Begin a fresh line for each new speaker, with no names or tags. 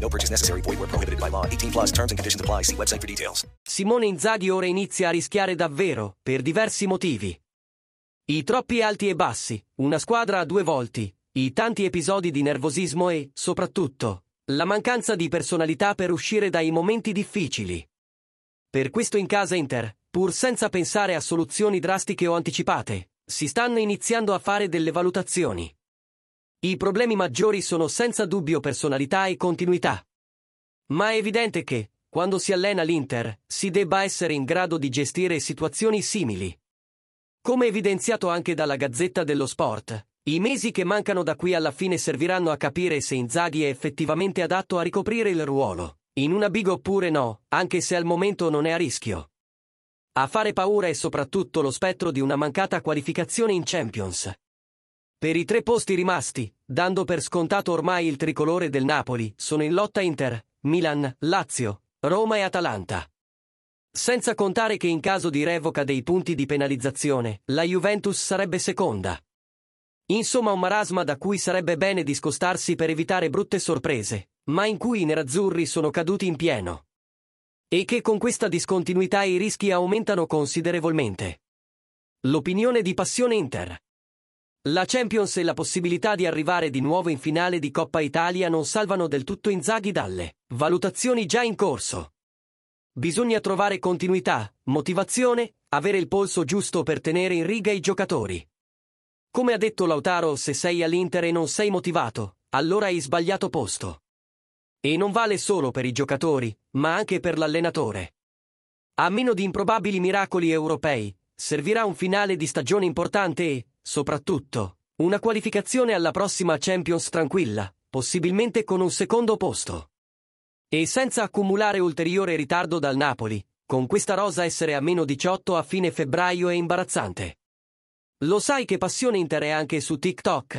No purchase necessary. Void where prohibited by law. 18 plus terms and conditions apply. See website for details.
Simone Inzaghi ora inizia a rischiare davvero, per diversi motivi. I troppi alti e bassi, una squadra a due volti, i tanti episodi di nervosismo e, soprattutto, la mancanza di personalità per uscire dai momenti difficili. Per questo in casa Inter, pur senza pensare a soluzioni drastiche o anticipate, si stanno iniziando a fare delle valutazioni. I problemi maggiori sono senza dubbio personalità e continuità. Ma è evidente che, quando si allena l'Inter, si debba essere in grado di gestire situazioni simili. Come evidenziato anche dalla Gazzetta dello Sport, i mesi che mancano da qui alla fine serviranno a capire se Inzaghi è effettivamente adatto a ricoprire il ruolo, in una big oppure no, anche se al momento non è a rischio. A fare paura è soprattutto lo spettro di una mancata qualificazione in Champions. Per i tre posti rimasti, dando per scontato ormai il tricolore del Napoli, sono in lotta Inter, Milan, Lazio, Roma e Atalanta. Senza contare che in caso di revoca dei punti di penalizzazione, la Juventus sarebbe seconda. Insomma un marasma da cui sarebbe bene discostarsi per evitare brutte sorprese, ma in cui i nerazzurri sono caduti in pieno. E che con questa discontinuità i rischi aumentano considerevolmente. L'opinione di Passione Inter. La Champions e la possibilità di arrivare di nuovo in finale di Coppa Italia non salvano del tutto Inzaghi dalle valutazioni già in corso. Bisogna trovare continuità, motivazione, avere il polso giusto per tenere in riga i giocatori. Come ha detto Lautaro, se sei all'Inter e non sei motivato, allora hai sbagliato posto. E non vale solo per i giocatori, ma anche per l'allenatore. A meno di improbabili miracoli europei, servirà un finale di stagione importante e, soprattutto, una qualificazione alla prossima Champions tranquilla, possibilmente con un secondo posto. E senza accumulare ulteriore ritardo dal Napoli, con questa rosa essere a meno 18 a fine febbraio è imbarazzante. Lo sai che Passione Inter è anche su TikTok?